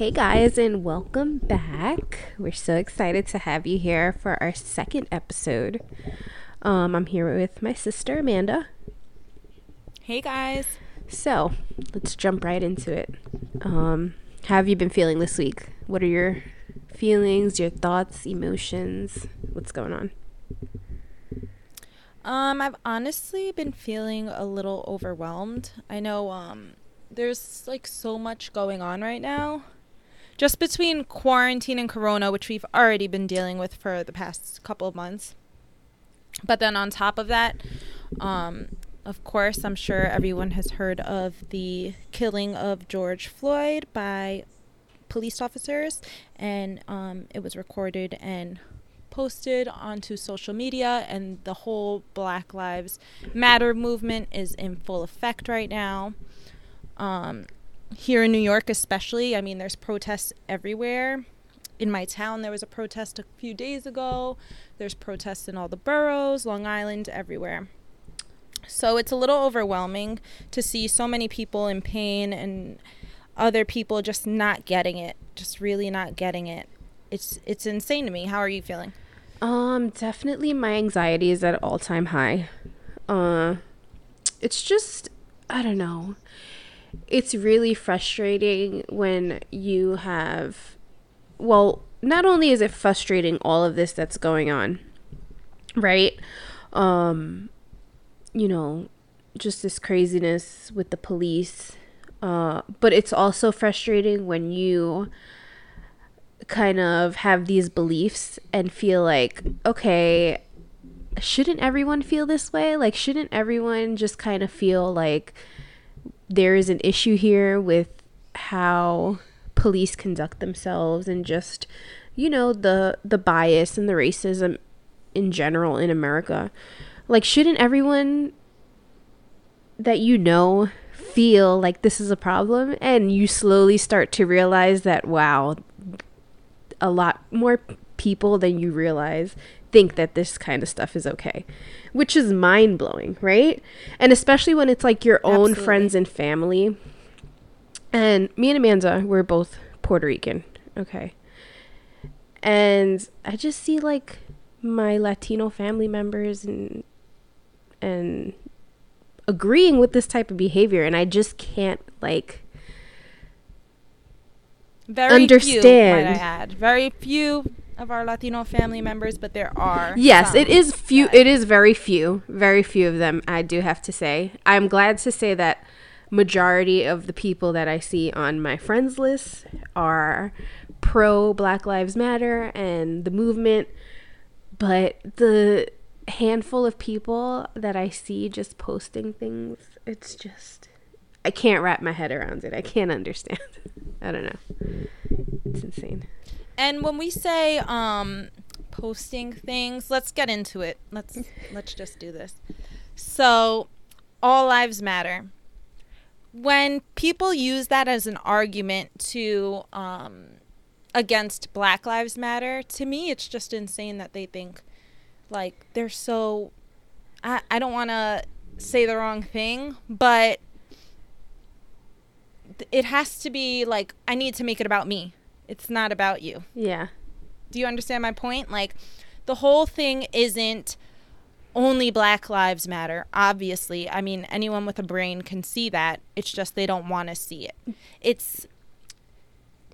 Hey guys, and welcome back. We're so excited to have you here for our second episode. Um, I'm here with my sister Amanda. Hey guys. So let's jump right into it. Um, how have you been feeling this week? What are your feelings, your thoughts, emotions? What's going on? Um, I've honestly been feeling a little overwhelmed. I know um there's like so much going on right now. Just between quarantine and corona, which we've already been dealing with for the past couple of months. But then on top of that, um, of course, I'm sure everyone has heard of the killing of George Floyd by police officers, and um, it was recorded and posted onto social media, and the whole Black Lives Matter movement is in full effect right now. Um, here in New York, especially, I mean, there's protests everywhere. In my town, there was a protest a few days ago. There's protests in all the boroughs, Long Island, everywhere. So it's a little overwhelming to see so many people in pain and other people just not getting it, just really not getting it. It's it's insane to me. How are you feeling? Um, definitely my anxiety is at all-time high. Uh it's just I don't know. It's really frustrating when you have well, not only is it frustrating all of this that's going on, right? Um you know, just this craziness with the police. Uh, but it's also frustrating when you kind of have these beliefs and feel like, okay, shouldn't everyone feel this way? Like, shouldn't everyone just kind of feel like there is an issue here with how police conduct themselves and just, you know, the the bias and the racism in general in America? Like, shouldn't everyone that you know feel like this is a problem and you slowly start to realize that wow a lot more people than you realize think that this kind of stuff is okay which is mind-blowing right and especially when it's like your own Absolutely. friends and family and me and amanda we're both puerto rican okay and i just see like my latino family members and and agreeing with this type of behavior and I just can't like Very few, Understand. might I add. Very few of our Latino family members, but there are. Yes, it is few that- it is very few, very few of them I do have to say. I'm glad to say that majority of the people that I see on my friends list are pro Black Lives Matter and the movement, but the handful of people that I see just posting things, it's just I can't wrap my head around it. I can't understand. I don't know. It's insane. And when we say um posting things, let's get into it. Let's let's just do this. So, all lives matter. When people use that as an argument to um against Black Lives Matter, to me it's just insane that they think like they're so I I don't want to say the wrong thing, but it has to be like I need to make it about me. It's not about you. Yeah. Do you understand my point? Like, the whole thing isn't only Black Lives Matter. Obviously, I mean, anyone with a brain can see that. It's just they don't want to see it. It's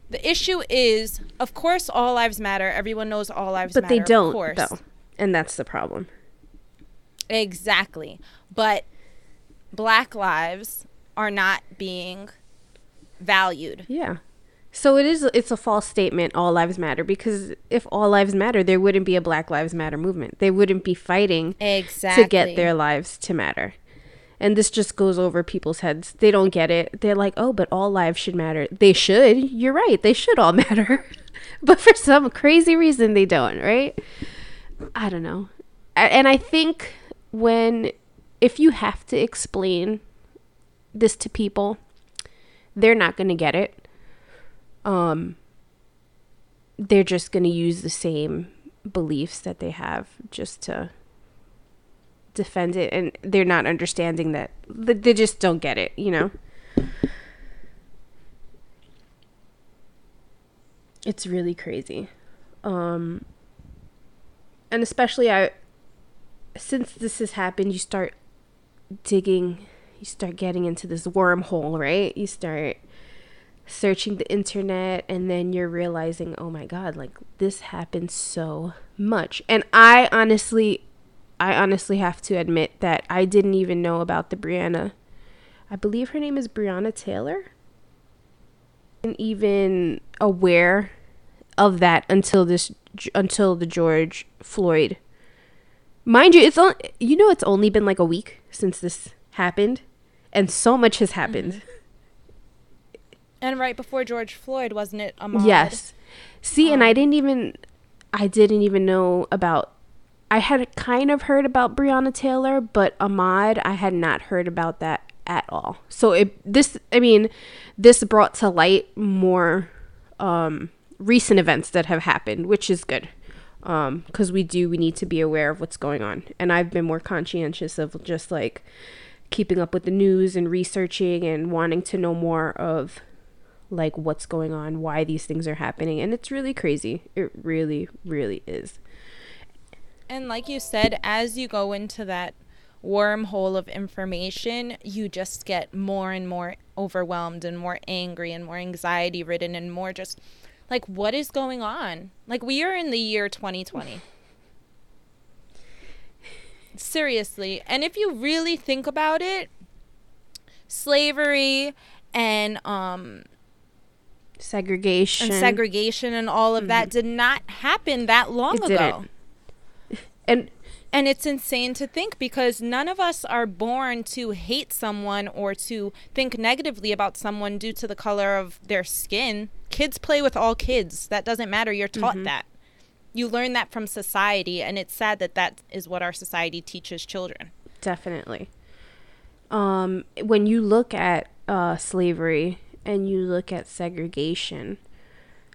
the issue is, of course, all lives matter. Everyone knows all lives But matter. But they don't of course. though. And that's the problem. Exactly. But Black lives are not being valued. Yeah. So it is it's a false statement all lives matter because if all lives matter there wouldn't be a Black Lives Matter movement. They wouldn't be fighting Exactly. to get their lives to matter. And this just goes over people's heads. They don't get it. They're like, "Oh, but all lives should matter." They should. You're right. They should all matter. but for some crazy reason they don't, right? I don't know. And I think when if you have to explain this to people, they're not going to get it. Um they're just going to use the same beliefs that they have just to defend it and they're not understanding that they just don't get it, you know. It's really crazy. Um and especially I since this has happened, you start digging, you start getting into this wormhole, right? You start searching the internet and then you're realizing, "Oh my god, like this happens so much." And I honestly I honestly have to admit that I didn't even know about the Breonna. I believe her name is Breonna Taylor. And even aware of that until this until the George Floyd. Mind you, it's on you know it's only been like a week since this happened and so much has happened. Mm-hmm. And right before George Floyd, wasn't it Ahmaud? Yes. See, um, and I um, didn't even I didn't even know about I had kind of heard about Breonna Taylor, but Ahmaud, I had not heard about that at all. So it this I mean, this brought to light more um, recent events that have happened, which is good. because um, we do we need to be aware of what's going on. And I've been more conscientious of just like keeping up with the news and researching and wanting to know more of like what's going on, why these things are happening, and it's really crazy. It really really is. And like you said, as you go into that wormhole of information, you just get more and more overwhelmed and more angry and more anxiety ridden and more just like, what is going on? Like, we are in the year 2020. Seriously. And if you really think about it, slavery and, um, segregation and segregation and all of mm-hmm. that did not happen that long it ago. Didn't and and it's insane to think because none of us are born to hate someone or to think negatively about someone due to the color of their skin. Kids play with all kids. That doesn't matter. You're taught mm-hmm. that. You learn that from society, and it's sad that that is what our society teaches children. Definitely. Um, when you look at uh, slavery and you look at segregation,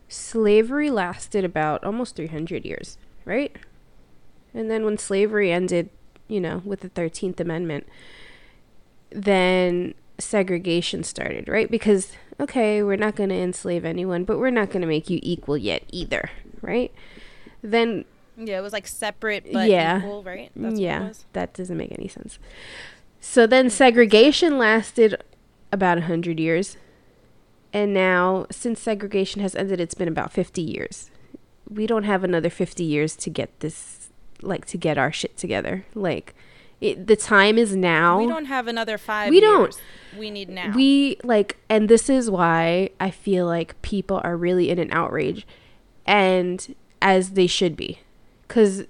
slavery lasted about almost 300 years, right? And then when slavery ended, you know, with the 13th Amendment, then segregation started, right? Because, okay, we're not going to enslave anyone, but we're not going to make you equal yet either, right? Then. Yeah, it was like separate but yeah, equal, right? That's yeah, that doesn't make any sense. So then segregation lasted about 100 years. And now, since segregation has ended, it's been about 50 years. We don't have another 50 years to get this like to get our shit together. Like it, the time is now. We don't have another 5 We don't. We need now. We like and this is why I feel like people are really in an outrage and as they should be cuz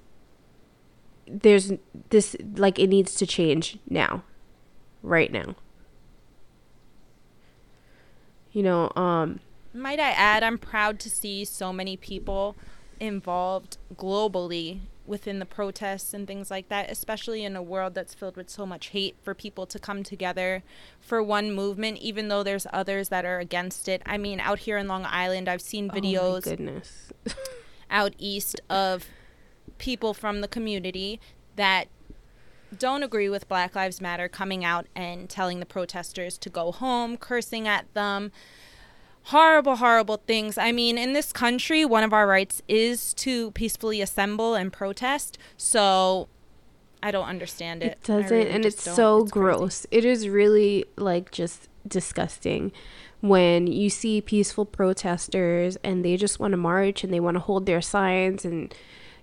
there's this like it needs to change now. Right now. You know, um might I add I'm proud to see so many people involved globally within the protests and things like that, especially in a world that's filled with so much hate, for people to come together for one movement, even though there's others that are against it. I mean, out here in Long Island, I've seen oh videos. Oh goodness. out east of people from the community that don't agree with Black Lives Matter coming out and telling the protesters to go home, cursing at them, horrible, horrible things. I mean, in this country, one of our rights is to peacefully assemble and protest. So I don't understand it. It doesn't, really and it's so it's gross. It is really like just disgusting when you see peaceful protesters and they just want to march and they want to hold their signs and,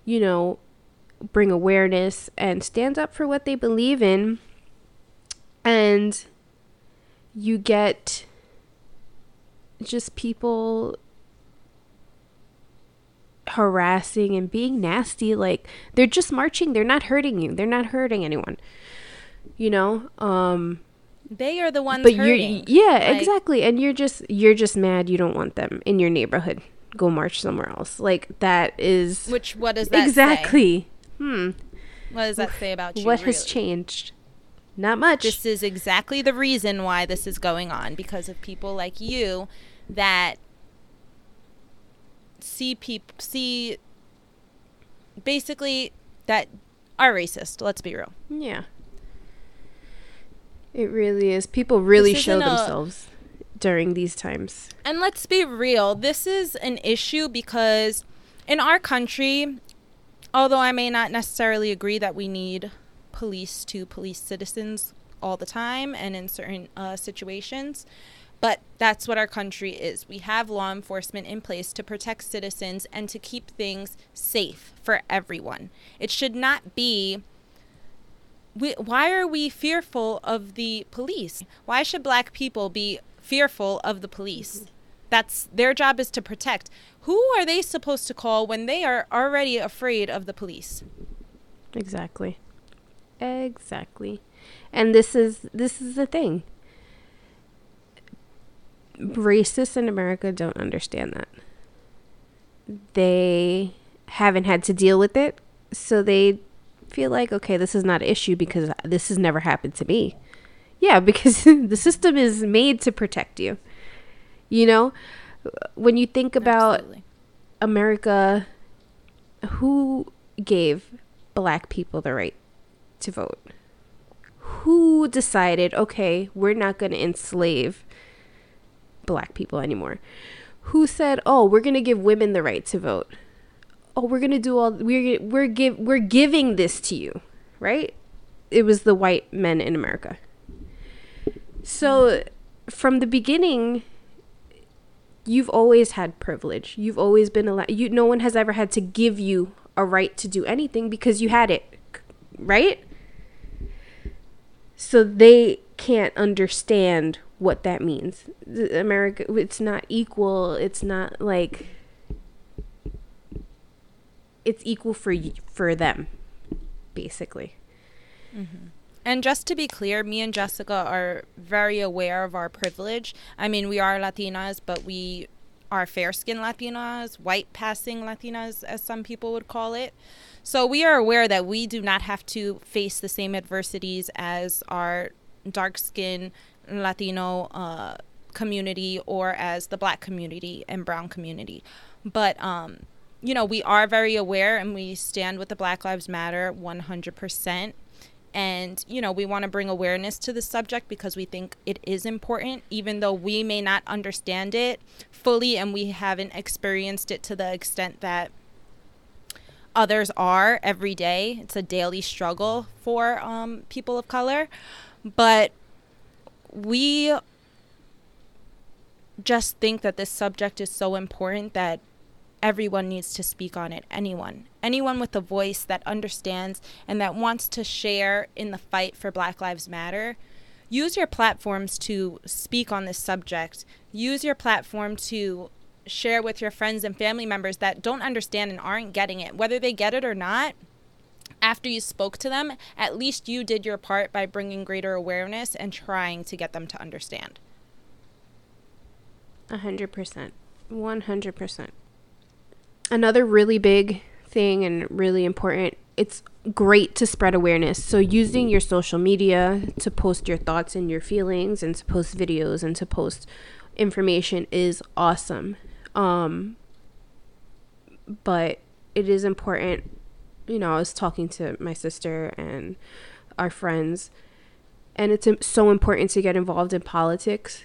you know, bring awareness and stand up for what they believe in. And you get just people harassing and being nasty like they're just marching they're not hurting you they're not hurting anyone you know um they are the ones but hurting. you're yeah like, exactly and you're just you're just mad you don't want them in your neighborhood go march somewhere else like that is which what does that exactly say? Hmm what does that say about you what really? has changed not much this is exactly the reason why this is going on because of people like you that see people see basically that are racist. Let's be real. Yeah. It really is. People really show themselves. during these times. And let's be real, this is an issue because in our country, although I may not necessarily agree that we need police to police citizens all the time and in certain uh, situations, but that's what our country is. We have law enforcement in place to protect citizens and to keep things safe for everyone. It should not be. We, why are we fearful of the police? Why should black people be fearful of the police? That's their job is to protect. Who are they supposed to call when they are already afraid of the police? Exactly. Exactly. And this is this is the thing racists in America don't understand that. They haven't had to deal with it, so they feel like, okay, this is not an issue because this has never happened to me. Yeah, because the system is made to protect you. You know, when you think about Absolutely. America, who gave black people the right to vote? Who decided, okay, we're not going to enslave black people anymore. Who said, "Oh, we're going to give women the right to vote." Oh, we're going to do all we're we're give we're giving this to you, right? It was the white men in America. So, from the beginning, you've always had privilege. You've always been allowed. You, no one has ever had to give you a right to do anything because you had it, right? So they can't understand what that means. America, it's not equal. It's not like it's equal for for them, basically. Mm-hmm. And just to be clear, me and Jessica are very aware of our privilege. I mean, we are Latinas, but we are fair skinned Latinas, white passing Latinas, as some people would call it. So we are aware that we do not have to face the same adversities as our dark skinned Latino uh, community or as the black community and brown community. But, um, you know, we are very aware and we stand with the Black Lives Matter 100%. And, you know, we want to bring awareness to the subject because we think it is important, even though we may not understand it fully and we haven't experienced it to the extent that others are every day. It's a daily struggle for um, people of color. But we just think that this subject is so important that everyone needs to speak on it. Anyone. Anyone with a voice that understands and that wants to share in the fight for Black Lives Matter. Use your platforms to speak on this subject. Use your platform to share with your friends and family members that don't understand and aren't getting it. Whether they get it or not, after you spoke to them, at least you did your part by bringing greater awareness and trying to get them to understand. A hundred percent. One hundred percent. Another really big thing and really important, it's great to spread awareness. So using your social media to post your thoughts and your feelings and to post videos and to post information is awesome. Um but it is important you know, I was talking to my sister and our friends, and it's so important to get involved in politics,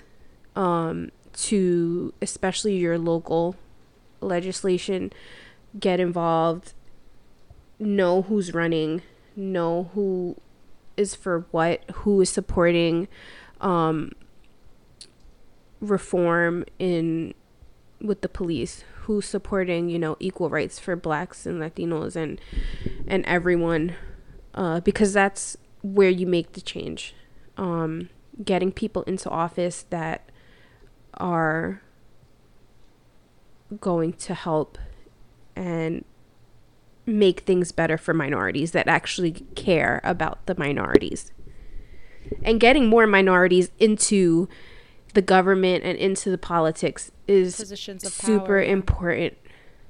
um, to especially your local legislation, get involved, know who's running, know who is for what, who is supporting um, reform in with the police, who's supporting you know equal rights for blacks and latinos and and everyone uh, because that's where you make the change. Um, getting people into office that are going to help and make things better for minorities that actually care about the minorities. And getting more minorities into the government and into the politics is super power, important,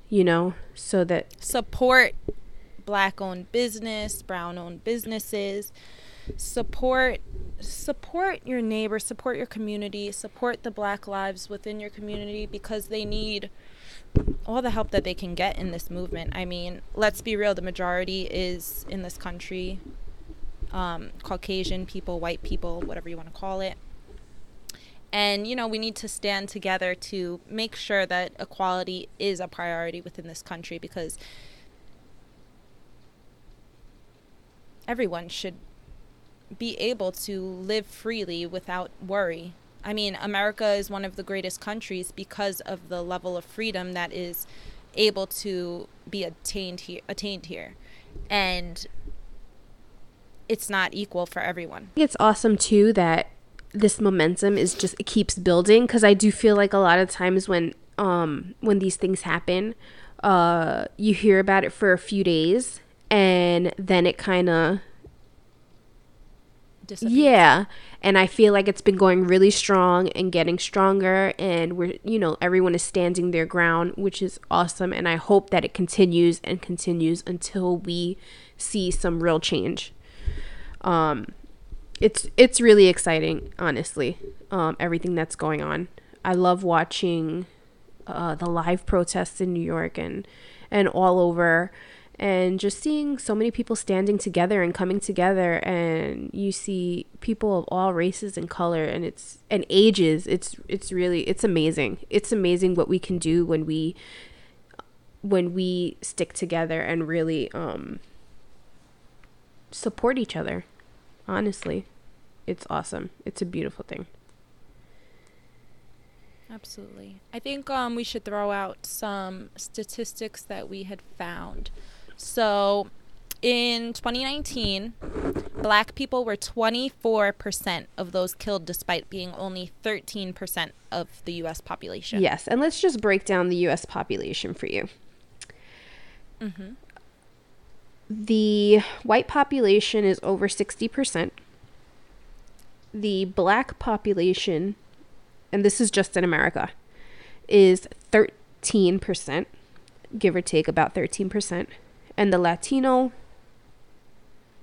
you know, so that support black owned business, brown owned businesses, support support your neighbor, support your community, support the black lives within your community because they need all the help that they can get in this movement. I mean, let's be real, the majority is in this country um, Caucasian people, white people, whatever you want to call it And, you know, we need to stand together to make sure that equality is a priority within this country because everyone should be able to live freely without worry. I mean, America is one of the greatest countries because of the level of freedom that is able to be attained here attained here. And it's not equal for everyone. It's awesome too that this momentum is just it keeps building because I do feel like a lot of times when um when these things happen, uh you hear about it for a few days and then it kind of yeah and i feel like it's been going really strong and getting stronger and we're you know everyone is standing their ground which is awesome and i hope that it continues and continues until we see some real change. Um it's it's really exciting honestly um everything that's going on. I love watching uh the live protests in new york and and all over and just seeing so many people standing together and coming together and you see people of all races and color and it's and ages. It's it's really it's amazing. It's amazing what we can do when we when we stick together and really um support each other. Honestly it's awesome. It's a beautiful thing. Absolutely. I think um we should throw out some statistics that we had found so in 2019, black people were 24% of those killed, despite being only 13% of the US population. Yes, and let's just break down the US population for you. Mm-hmm. The white population is over 60%. The black population, and this is just in America, is 13%, give or take about 13% and the Latino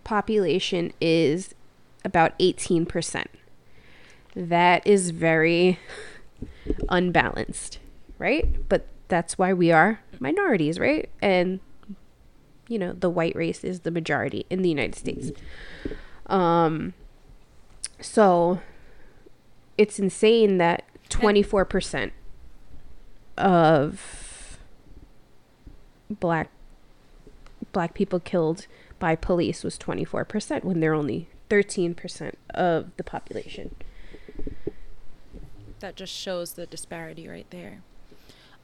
population is about 18%. That is very unbalanced, right? But that's why we are minorities, right? And you know, the white race is the majority in the United States. Um so it's insane that 24% of black black people killed by police was 24% when they're only 13% of the population. That just shows the disparity right there.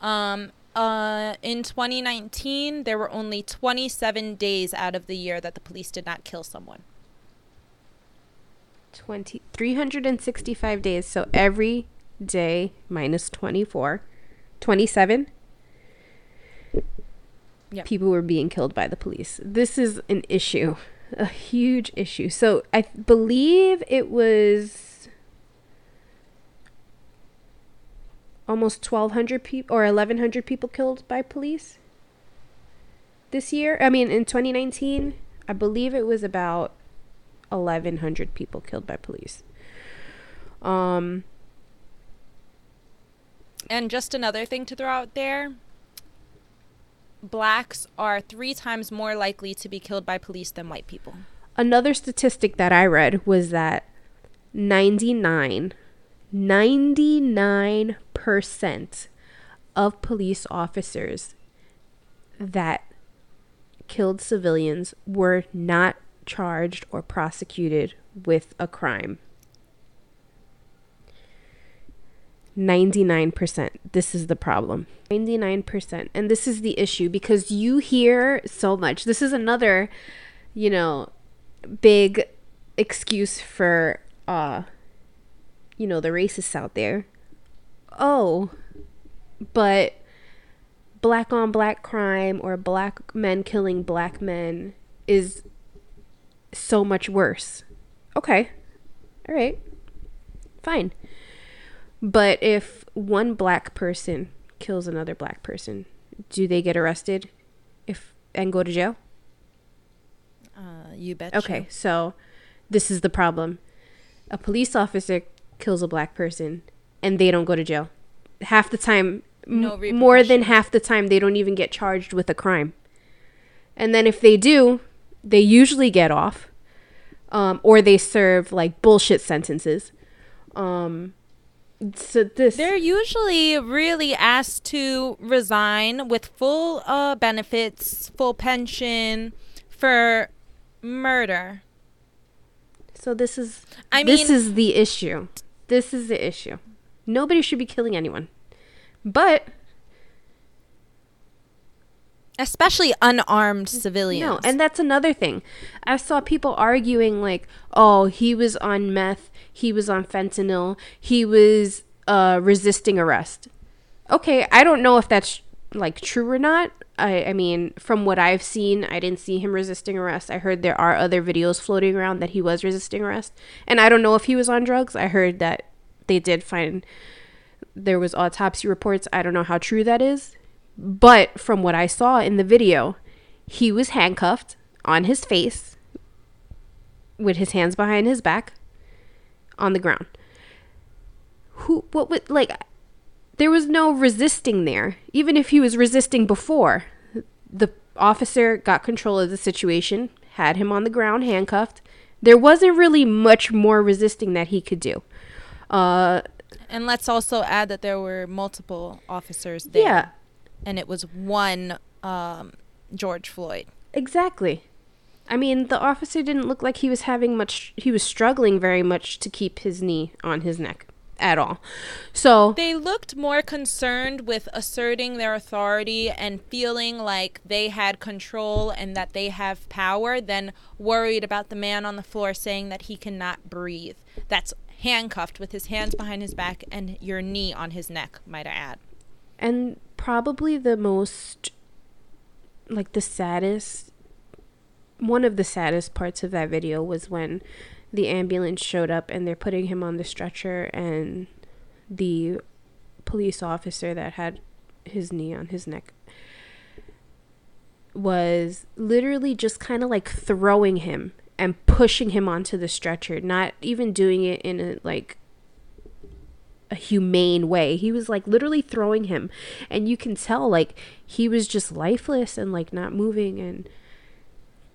Um, uh, in 2019, there were only 27 days out of the year that the police did not kill someone. 20, 365 days. So every day minus 24. 27 yep. people were being killed by the police. This is an issue, a huge issue. So I believe it was almost 1,200 people or 1,100 people killed by police this year. I mean, in 2019, I believe it was about 1,100 people killed by police. Um, and just another thing to throw out there blacks are three times more likely to be killed by police than white people. Another statistic that I read was that 99 99% of police officers that killed civilians were not charged or prosecuted with a crime. 99%. This is the problem. 99%. And this is the issue because you hear so much. This is another, you know, big excuse for uh you know, the racists out there. Oh, but black on black crime or black men killing black men is so much worse. Okay. All right. Fine. But if one black person kills another black person, do they get arrested if and go to jail? Uh, you bet. Okay, so this is the problem. A police officer kills a black person and they don't go to jail. Half the time, no m- more than half the time, they don't even get charged with a crime. And then if they do, they usually get off, um, or they serve like bullshit sentences. Um, So this They're usually really asked to resign with full uh, benefits, full pension for murder. so this is I this mean- is the issue. This is the issue. Nobody should be killing anyone. But Especially unarmed civilians. No, and that's another thing. I saw people arguing like, "Oh, he was on meth, he was on fentanyl, he was uh, resisting arrest." Okay, I don't know if that's like true or not. I, I mean, from what I've seen, I didn't see him resisting arrest. I heard there are other videos floating around that he was resisting arrest, and I don't know if he was on drugs. I heard that they did find there was autopsy reports. I don't know how true that is, but from what I saw in the video, he was handcuffed on his face with his hands behind his back on the ground. Who what would like there was no resisting there. Even if he was resisting before, the officer got control of the situation, had him on the ground handcuffed. There wasn't really much more resisting that he could do. Uh And let's also add that there were multiple officers there. yeah, And it was one um, George Floyd. Exactly. I mean, the officer didn't look like he was having much, he was struggling very much to keep his knee on his neck at all. So, They looked more concerned with asserting their authority and feeling like they had control and that they have power than worried about the man on the floor saying that he cannot breathe. That's handcuffed with his hands behind his back and your knee on his neck, might I add. And probably the most, like, the saddest, one of the saddest parts of that video was when the ambulance showed up and they're putting him on the stretcher and the police officer that had his knee on his neck was literally just kind of like throwing him and pushing him onto the stretcher, not even doing it in a like a humane way. He was like literally throwing him and you can tell like he was just lifeless and like not moving and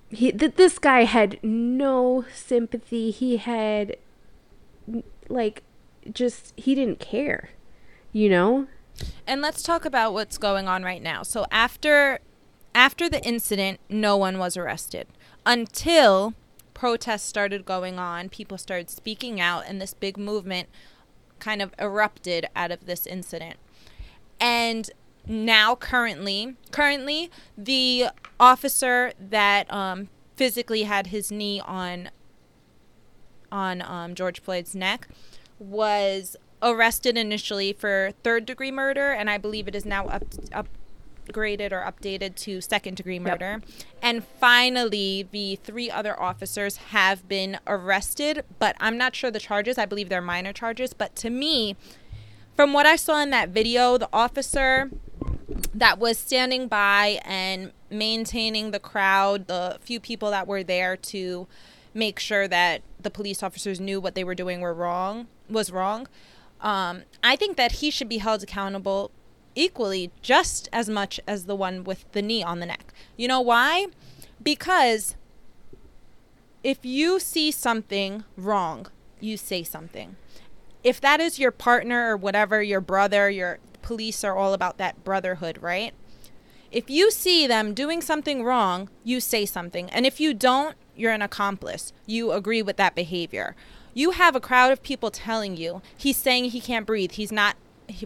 he th- this guy had no sympathy. He had like just he didn't care. You know? And let's talk about what's going on right now. So after after the incident, no one was arrested until protests started going on, people started speaking out and this big movement kind of erupted out of this incident. And now currently currently the officer that um, physically had his knee on on um, George Floyd's neck was arrested initially for third degree murder, and I believe it is now up, upgraded or updated to second degree murder. And finally, the three other officers have been arrested, but I'm not sure the charges. I believe they're minor charges. But to me, from what I saw in that video, the officer that was standing by and maintaining the crowd, the few people that were there to make sure that the police officers knew what they were doing were wrong was wrong. Um, I think that he should be held accountable equally, just as much as the one with the knee on the neck. You know why? Because if you see something wrong, you say something. If that is your partner or whatever, your brother, your police are all about that brotherhood, right? If you see them doing something wrong, you say something. And if you don't, you're an accomplice. You agree with that behavior. You have a crowd of people telling you he's saying he can't breathe. He's not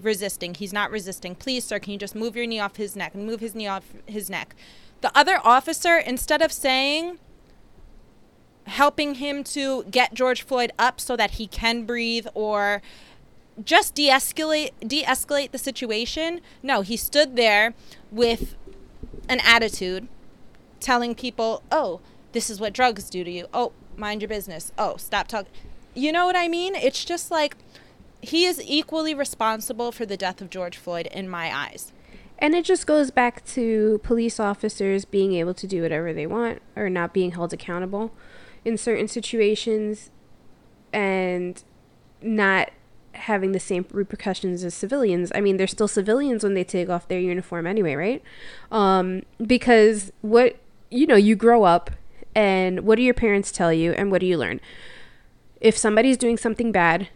resisting. He's not resisting. Please, sir, can you just move your knee off his neck and move his knee off his neck? The other officer, instead of saying, helping him to get George Floyd up so that he can breathe or just de-escalate de-escalate the situation. No, he stood there with an attitude telling people, "Oh, this is what drugs do to you. Oh, mind your business. Oh, stop talking." You know what I mean? It's just like he is equally responsible for the death of George Floyd in my eyes. And it just goes back to police officers being able to do whatever they want or not being held accountable in certain situations and not having the same repercussions as civilians. I mean, they're still civilians when they take off their uniform anyway, right? Um, because what, you know, you grow up and what do your parents tell you and what do you learn? If somebody's doing something bad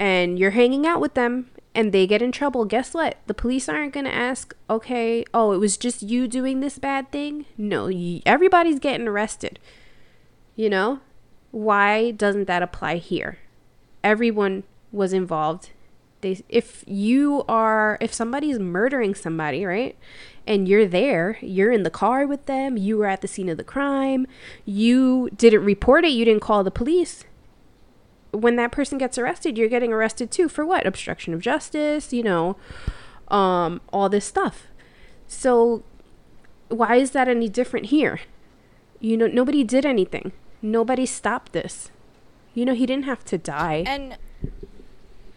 and you're hanging out with them and they get in trouble, guess what? The police aren't going to ask, okay, oh, it was just you doing this bad thing. No, everybody's getting arrested. You know? Why doesn't that apply here? Everyone was involved. They, if you are, if somebody's murdering somebody, right? And you're there, you're in the car with them, you were at the scene of the crime, you didn't report it, you didn't call the police when that person gets arrested, you're getting arrested too for what? Obstruction of justice, you know, um, all this stuff. So why is that any different here? You know, nobody did anything. Nobody stopped this. You know, he didn't have to die. And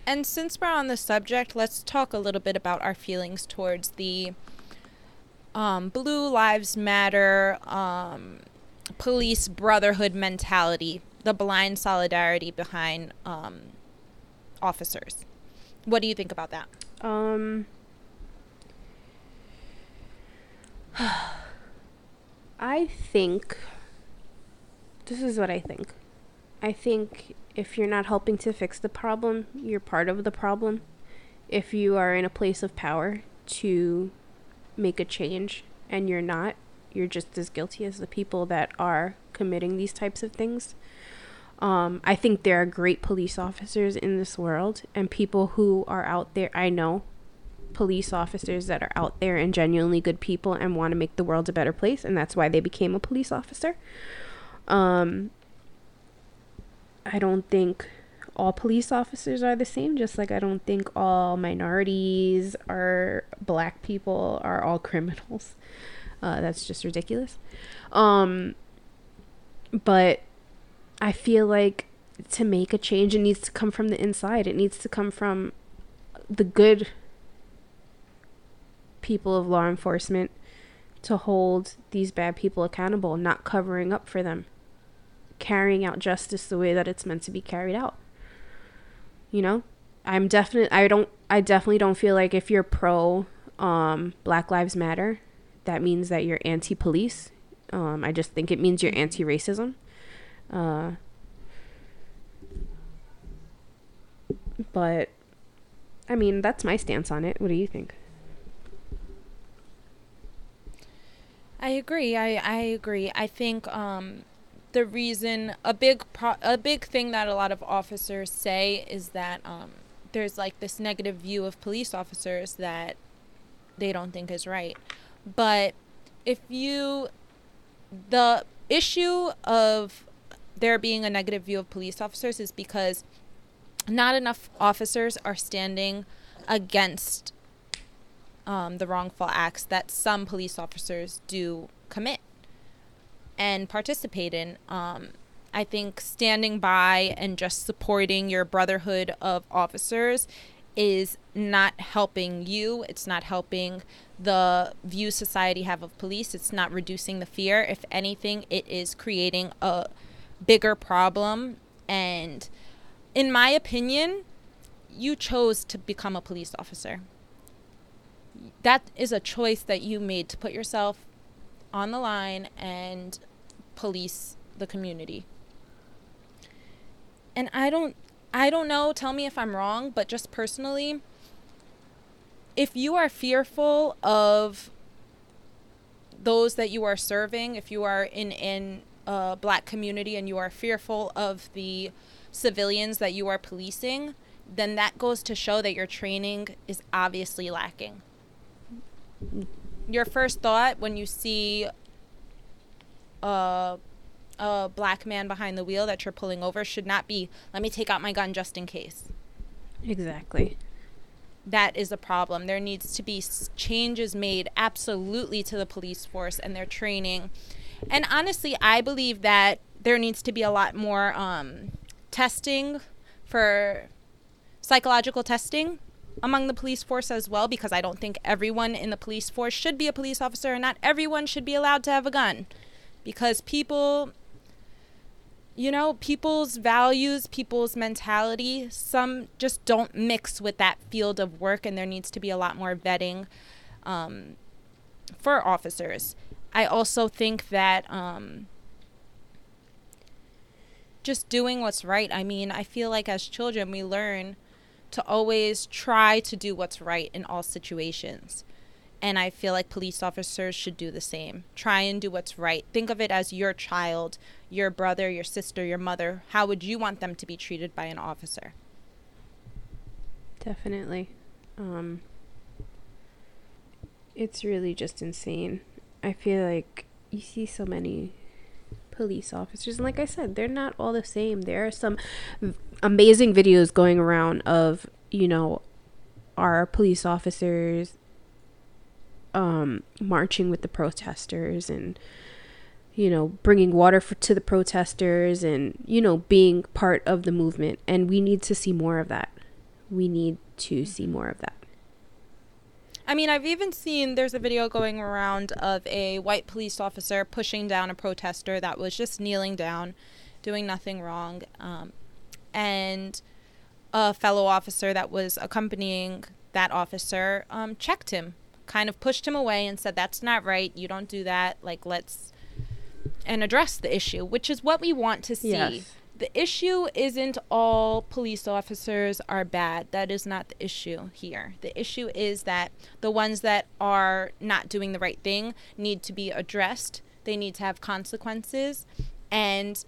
and since we're on the subject, let's talk a little bit about our feelings towards the um, Blue Lives Matter um, police brotherhood mentality the blind solidarity behind um, officers. What do you think about that? Um, I think this is what I think. I think if you're not helping to fix the problem, you're part of the problem. If you are in a place of power to make a change and you're not, you're just as guilty as the people that are committing these types of things. Um, I think there are great police officers in this world and people who are out there. I know police officers that are out there and genuinely good people and want to make the world a better place, and that's why they became a police officer. Um, I don't think all police officers are the same, just like I don't think all minorities or black people are all criminals. Uh, that's just ridiculous. Um, but I feel like to make a change, it needs to come from the inside. It needs to come from the good people of law enforcement to hold these bad people accountable, not covering up for them, carrying out justice the way that it's meant to be carried out. You know, I'm definitely I don't I definitely don't feel like if you're pro um, Black Lives Matter, that means that you're anti-police. Um, I just think it means you're anti-racism. Uh, but I mean, that's my stance on it. What do you think? I agree. I, I agree. I think um, the reason a big pro- a big thing that a lot of officers say is that um, there's like this negative view of police officers that they don't think is right. But if you the issue of there being a negative view of police officers is because not enough officers are standing against um, the wrongful acts that some police officers do commit and participate in. Um, I think standing by and just supporting your brotherhood of officers is not helping you. It's not helping the view society have of police. It's not reducing the fear. If anything, it is creating a bigger problem. And in my opinion, you chose to become a police officer. That is a choice that you made to put yourself on the line and police the community. And I don't I don't know, tell me if I'm wrong, but just personally, if you are fearful of those that you are serving, if you are in in a black community and you are fearful of the civilians that you are policing, then that goes to show that your training is obviously lacking. Your first thought when you see a, a black man behind the wheel that you're pulling over should not be, let me take out my gun just in case. Exactly. That is a problem. There needs to be changes made absolutely to the police force and their training and honestly, I believe that there needs to be a lot more um, testing for psychological testing among the police force as well because I don't think everyone in the police force should be a police officer and not everyone should be allowed to have a gun. Because people you know people's values people's mentality some just don't mix with that field of work and there needs to be a lot more vetting um, for officers I also think that um, just doing what's right. I mean, I feel like as children we learn to always try to do what's right in all situations. And I feel like police officers should do the same. Try and do what's right. Think of it as your child, your brother, your sister, your mother. How would you want them to be treated by an officer? Definitely. Um, it's really just insane. I feel like you see so many police officers and like I said, they're not all the same. There are some v- amazing videos going around of, you know, our police officers um marching with the protesters and you know, bringing water for, to the protesters and, you know, being part of the movement. And we need to see more of that. We need to see more of that. I mean, I've even seen there's a video going around of a white police officer pushing down a protester that was just kneeling down, doing nothing wrong. Um, and a fellow officer that was accompanying that officer um, checked him, kind of pushed him away and said, That's not right. You don't do that. Like, let's. And address the issue, which is what we want to see. Yes. The issue isn't all police officers are bad. That is not the issue here. The issue is that the ones that are not doing the right thing need to be addressed. They need to have consequences and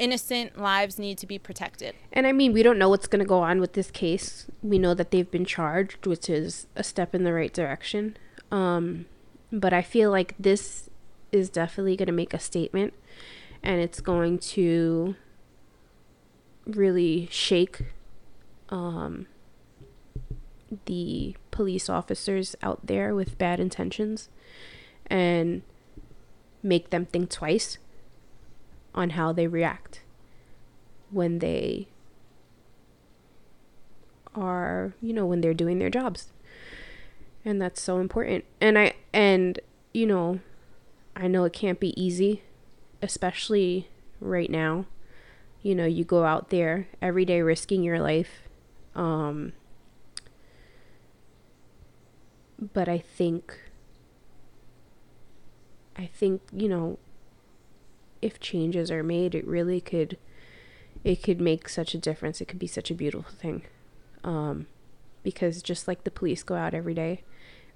innocent lives need to be protected. And I mean, we don't know what's going to go on with this case. We know that they've been charged, which is a step in the right direction. Um, but I feel like this is definitely going to make a statement and it's going to really shake um, the police officers out there with bad intentions and make them think twice on how they react when they are, you know, when they're doing their jobs. And that's so important. And I and you know, I know it can't be easy, especially right now. You know, you go out there every day risking your life. Um but I think I think, you know, if changes are made, it really could it could make such a difference. It could be such a beautiful thing. Um, because just like the police go out every day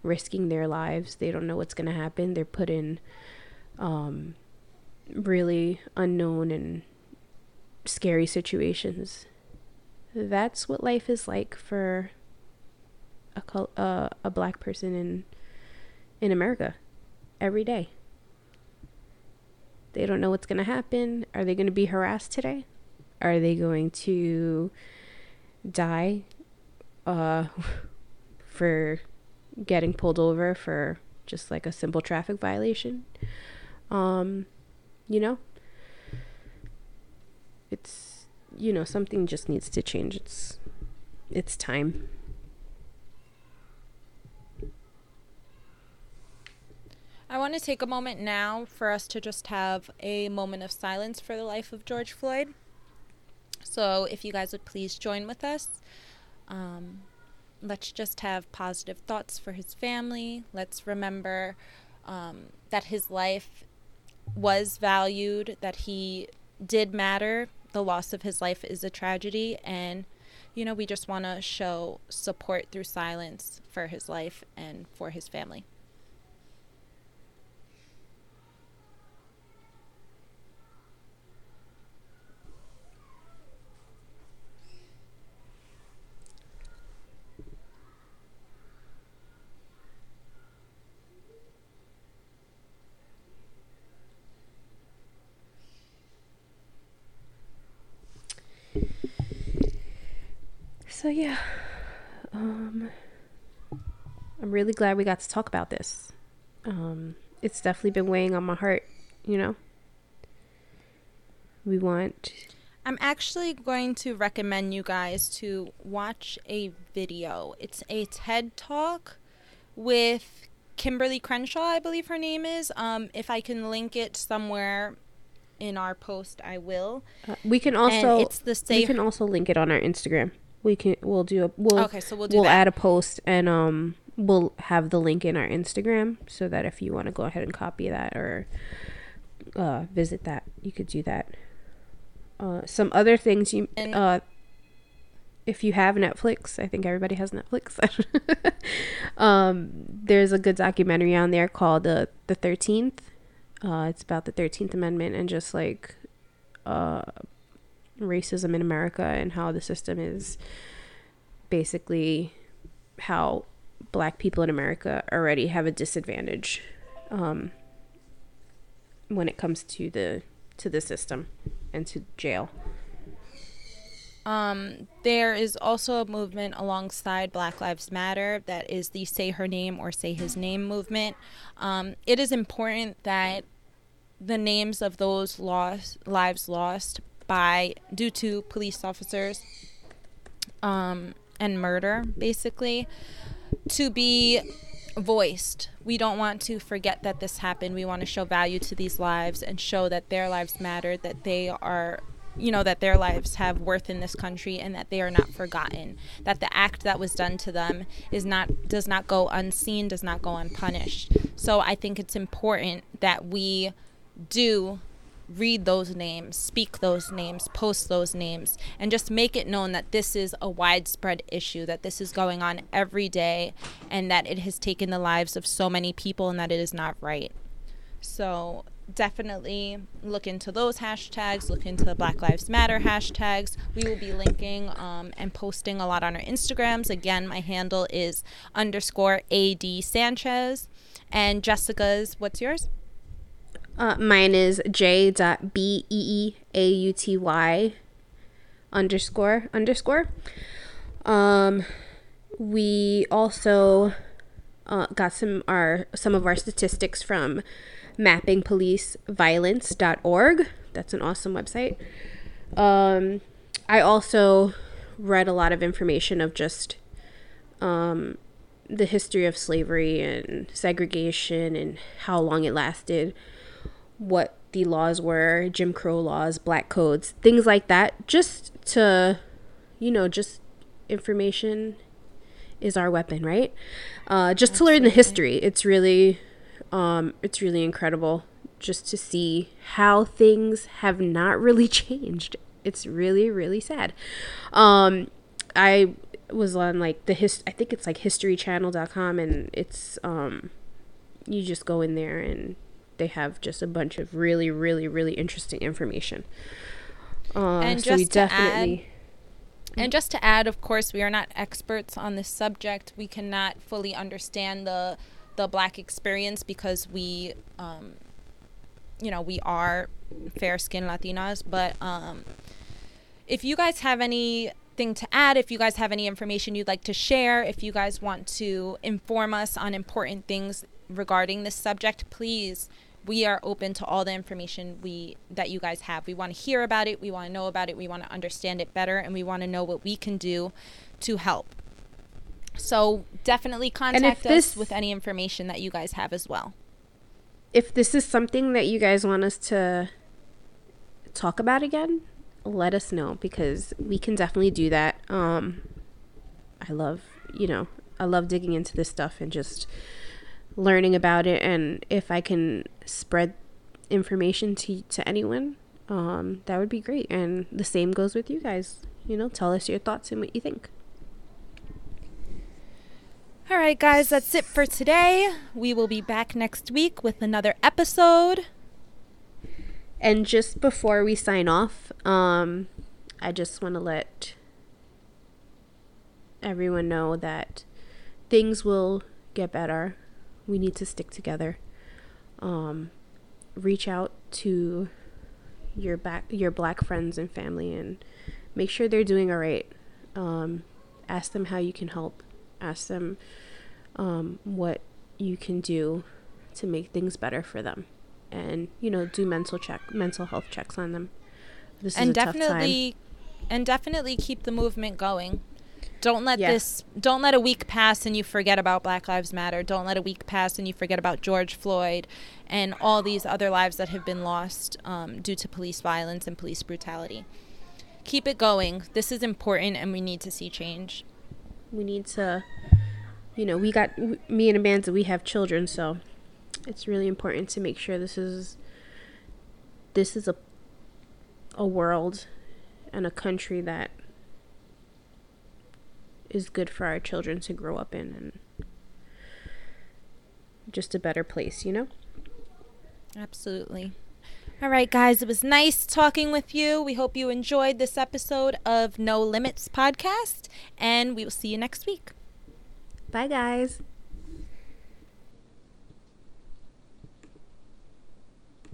risking their lives, they don't know what's going to happen. They're put in um, really unknown and scary situations. That's what life is like for a col- uh, a black person in in America every day. They don't know what's going to happen. Are they going to be harassed today? Are they going to die uh, for getting pulled over for just like a simple traffic violation? Um, you know, it's you know something just needs to change. It's it's time. I want to take a moment now for us to just have a moment of silence for the life of George Floyd. So, if you guys would please join with us, um, let's just have positive thoughts for his family. Let's remember um, that his life was valued, that he did matter. The loss of his life is a tragedy, and you know, we just want to show support through silence for his life and for his family. So yeah, um, I'm really glad we got to talk about this. Um, it's definitely been weighing on my heart, you know. We want. I'm actually going to recommend you guys to watch a video. It's a TED talk with Kimberlé Crenshaw, I believe her name is. Um, if I can link it somewhere in our post, I will. Uh, we can also. and it's the we can also link it on our Instagram. We can. We'll do a. We'll. Okay, so we'll do we'll that. add a post and um we'll have the link in our Instagram so that if you want to go ahead and copy that or uh visit that, you could do that. Uh, some other things you uh if you have Netflix, I think everybody has Netflix. um, there's a good documentary on there called the the Thirteenth. Uh, it's about the Thirteenth Amendment and just like uh, racism in America and how the system is basically how black people in America already have a disadvantage um, when it comes to the to the system and to jail. Um, there is also a movement alongside Black Lives Matter that is the Say Her Name or Say His Name movement. Um, it is important that the names of those lost lives lost by due to police officers um, and murder, basically, to be voiced. We don't want to forget that this happened. We want to show value to these lives and show that their lives matter, that they are you know that their lives have worth in this country and that they are not forgotten that the act that was done to them is not does not go unseen does not go unpunished so i think it's important that we do read those names, speak those names, post those names, and just make it known that this is a widespread issue, that this is going on every day, and that it has taken the lives of so many people and that it is not right. So definitely look into those hashtags, look into the Black Lives Matter hashtags. We will be linking um, and posting a lot on our Instagrams. Again, my handle is underscore AD Sanchez. And Jessica's, what's yours? Uh, mine is j.b.e.e.a.u.t.y underscore underscore. Um, we also uh, got some our some of our statistics from mappingpoliceviolence.org. That's an awesome website. Um, I also read a lot of information of just um, the history of slavery and segregation and how long it lasted what the laws were, Jim Crow laws, black codes, things like that, just to, you know, just information is our weapon, right? Uh, just Absolutely. to learn the history. It's really, um, it's really incredible just to see how things have not really changed. It's really, really sad. Um, I was on like the his, I think it's like historychannel.com and it's, um, you just go in there and they have just a bunch of really, really, really interesting information. Uh, and so just definitely. Add, and just to add, of course, we are not experts on this subject. We cannot fully understand the the black experience because we, um, you know, we are fair skinned Latinas. But um, if you guys have anything to add, if you guys have any information you'd like to share, if you guys want to inform us on important things regarding this subject, please we are open to all the information we that you guys have. We want to hear about it, we want to know about it, we want to understand it better, and we want to know what we can do to help. So definitely contact this, us with any information that you guys have as well. If this is something that you guys want us to talk about again, let us know because we can definitely do that. Um, I love, you know, I love digging into this stuff and just learning about it and if I can spread information to to anyone, um, that would be great. And the same goes with you guys. You know, tell us your thoughts and what you think. All right, guys, that's it for today. We will be back next week with another episode. And just before we sign off, um, I just want to let everyone know that things will get better we need to stick together. Um, reach out to your back your black friends and family and make sure they're doing all right. Um, ask them how you can help. Ask them um, what you can do to make things better for them, and you know do mental check mental health checks on them. This and definitely, and definitely keep the movement going. Don't let this don't let a week pass and you forget about Black Lives Matter. Don't let a week pass and you forget about George Floyd and all these other lives that have been lost um, due to police violence and police brutality. Keep it going. This is important and we need to see change. We need to you know, we got me and Amanda, we have children, so it's really important to make sure this is this is a a world and a country that is good for our children to grow up in and just a better place, you know? Absolutely. All right, guys, it was nice talking with you. We hope you enjoyed this episode of No Limits podcast, and we will see you next week. Bye, guys.